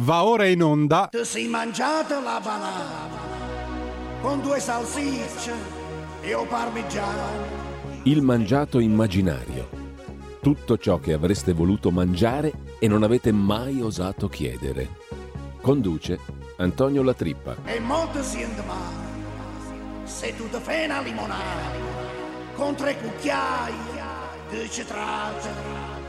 Va ora in onda. Ti sei mangiata la banana con due salsicce e o parmigiano. Il mangiato immaginario. Tutto ciò che avreste voluto mangiare e non avete mai osato chiedere. Conduce Antonio Latrippa. E molto si male. Se tu ti fai una limonata con tre cucchiai di citrate.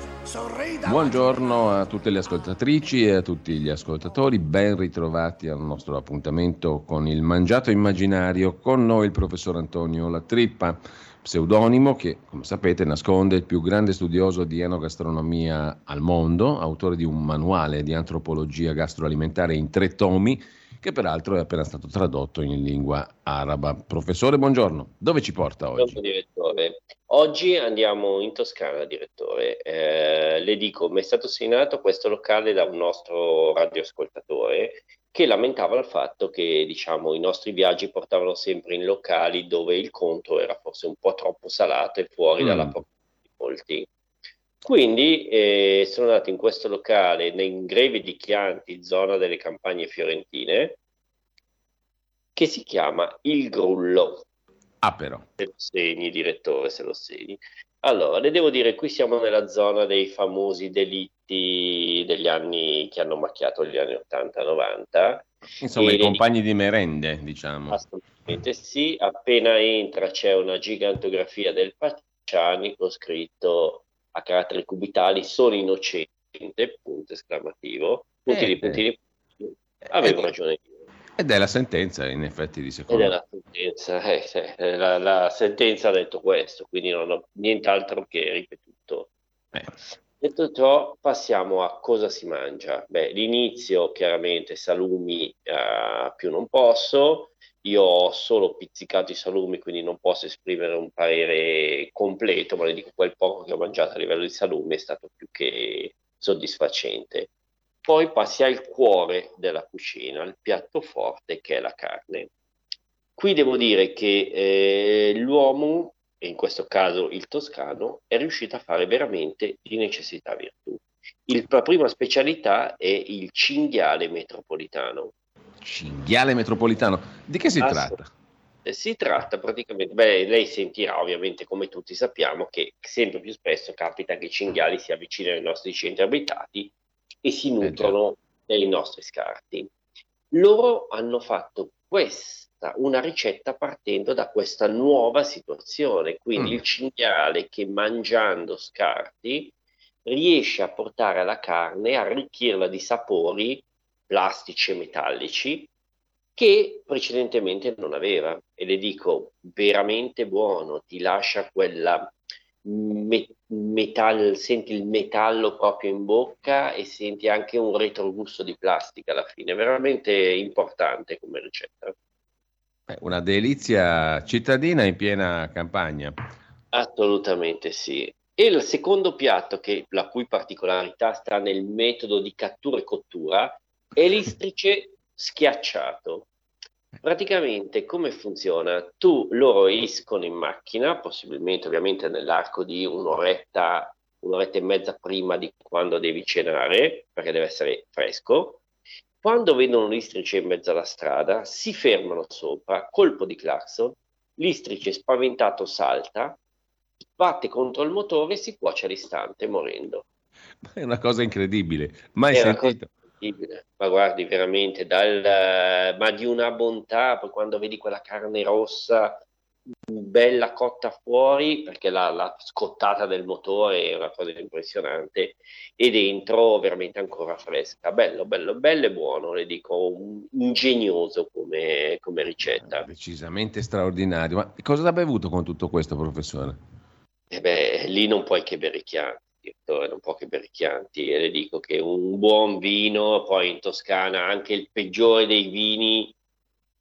Buongiorno a tutte le ascoltatrici e a tutti gli ascoltatori, ben ritrovati al nostro appuntamento con il Mangiato Immaginario, con noi il professor Antonio Latrippa, pseudonimo che, come sapete, nasconde il più grande studioso di enogastronomia al mondo, autore di un manuale di antropologia gastroalimentare in tre tomi, che peraltro è appena stato tradotto in lingua araba. Professore, buongiorno, dove ci porta oggi? Buongiorno, direttore. Oggi andiamo in Toscana, direttore. Eh, le dico, mi è stato segnalato questo locale da un nostro radioascoltatore che lamentava il fatto che diciamo, i nostri viaggi portavano sempre in locali dove il conto era forse un po' troppo salato e fuori Mm. dalla portata di molti. Quindi eh, sono andato in questo locale in Greve di Chianti, zona delle campagne fiorentine, che si chiama Il Grullo Ah, però. se lo segni, direttore, se lo segni. Allora, le devo dire, qui siamo nella zona dei famosi delitti degli anni che hanno macchiato gli anni 80-90. Insomma, E i compagni di merende, diciamo. Assolutamente sì. Appena entra c'è una gigantografia del Pacciani con scritto a caratteri cubitali sono innocente, punto esclamativo, punti Eh, di puntini. Avevo Eh, ragione io. Ed è la sentenza, in effetti, di secondo sentenza, eh, sì, eh, la, la sentenza ha detto questo, quindi non ho nient'altro che ripetuto. Eh. Detto ciò, passiamo a cosa si mangia. Beh, l'inizio chiaramente salumi eh, più non posso, io ho solo pizzicato i salumi, quindi non posso esprimere un parere completo, ma le dico quel poco che ho mangiato a livello di salumi è stato più che soddisfacente. Poi passi al cuore della cucina, il piatto forte che è la carne. Qui devo dire che eh, l'uomo, e in questo caso il toscano, è riuscito a fare veramente di necessità virtù. Il- la prima specialità è il cinghiale metropolitano. Cinghiale metropolitano. Di che si Ah, tratta? Eh, Si tratta praticamente, beh, lei sentirà ovviamente come tutti sappiamo che sempre più spesso capita che i cinghiali si avvicinino ai nostri centri abitati e si nutrono dei nostri scarti. Loro hanno fatto questa, una ricetta partendo da questa nuova situazione, quindi Mm. il cinghiale che mangiando scarti riesce a portare alla carne, a arricchirla di sapori plastici e metallici che precedentemente non aveva. E le dico, veramente buono, ti lascia quella me- metal- senti il metallo proprio in bocca e senti anche un retrogusto di plastica alla fine, veramente importante come ricetta. Una delizia cittadina in piena campagna. Assolutamente sì. E il secondo piatto, che, la cui particolarità sta nel metodo di cattura e cottura, è l'istrice schiacciato. Praticamente come funziona? Tu loro escono in macchina, possibilmente ovviamente nell'arco di un'oretta, un'oretta e mezza prima di quando devi cenare, perché deve essere fresco. Quando vedono l'istrice in mezzo alla strada, si fermano sopra, colpo di clacson, l'istrice spaventato salta, batte contro il motore e si cuoce all'istante morendo. È una cosa incredibile. Mai È sentito. Ma guardi veramente, dal, ma di una bontà, poi quando vedi quella carne rossa bella cotta fuori, perché la, la scottata del motore è una cosa impressionante, e dentro veramente ancora fresca. Bello, bello, bello e buono, le dico, ingegnoso come, come ricetta. Decisamente straordinario. Ma cosa ha bevuto con tutto questo, professore? E beh, lì non puoi che bere Chianti, direttore, non può che bere Chianti. E le dico che un buon vino, poi in Toscana anche il peggiore dei vini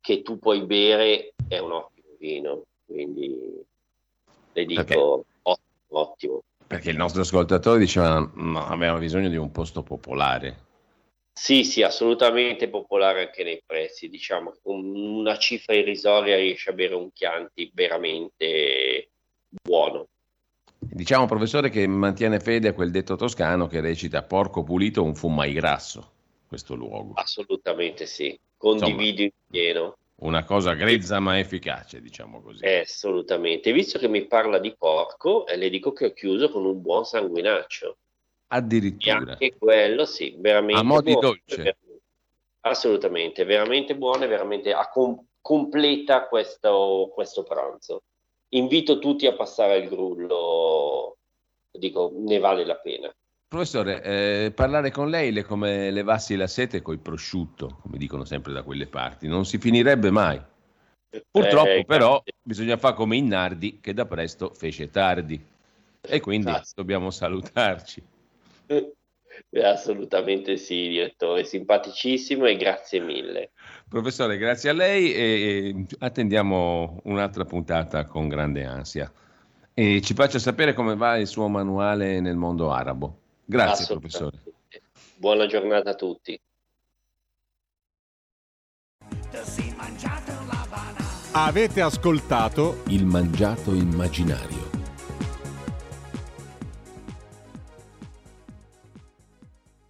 che tu puoi bere è un ottimo vino. Quindi le dico ottimo, ottimo. Perché il nostro ascoltatore diceva no, avevamo bisogno di un posto popolare. Sì, sì, assolutamente popolare anche nei prezzi. Diciamo con una cifra irrisoria riesce a bere un Chianti veramente buono. Diciamo, professore, che mantiene fede a quel detto toscano che recita porco pulito un fumai grasso. questo luogo. Assolutamente sì, condivido in pieno. Una cosa grezza ma efficace, diciamo così. Eh, assolutamente. Visto che mi parla di porco, eh, le dico che ho chiuso con un buon sanguinaccio. Addirittura. E anche quello, sì, veramente A mo' di buono. dolce. Assolutamente, veramente buono e veramente a com- completa questo, questo pranzo. Invito tutti a passare il grullo, dico, ne vale la pena. Professore, eh, parlare con lei è come levassi la sete col prosciutto, come dicono sempre da quelle parti, non si finirebbe mai. Purtroppo Eh, però bisogna fare come Innardi che da presto fece tardi e quindi Grazie. dobbiamo salutarci. Eh, Assolutamente sì, direttore, simpaticissimo e grazie mille. Professore, grazie a lei e attendiamo un'altra puntata con grande ansia. E ci faccia sapere come va il suo manuale nel mondo arabo. Grazie, professore. Buona giornata a tutti. Avete ascoltato Il mangiato immaginario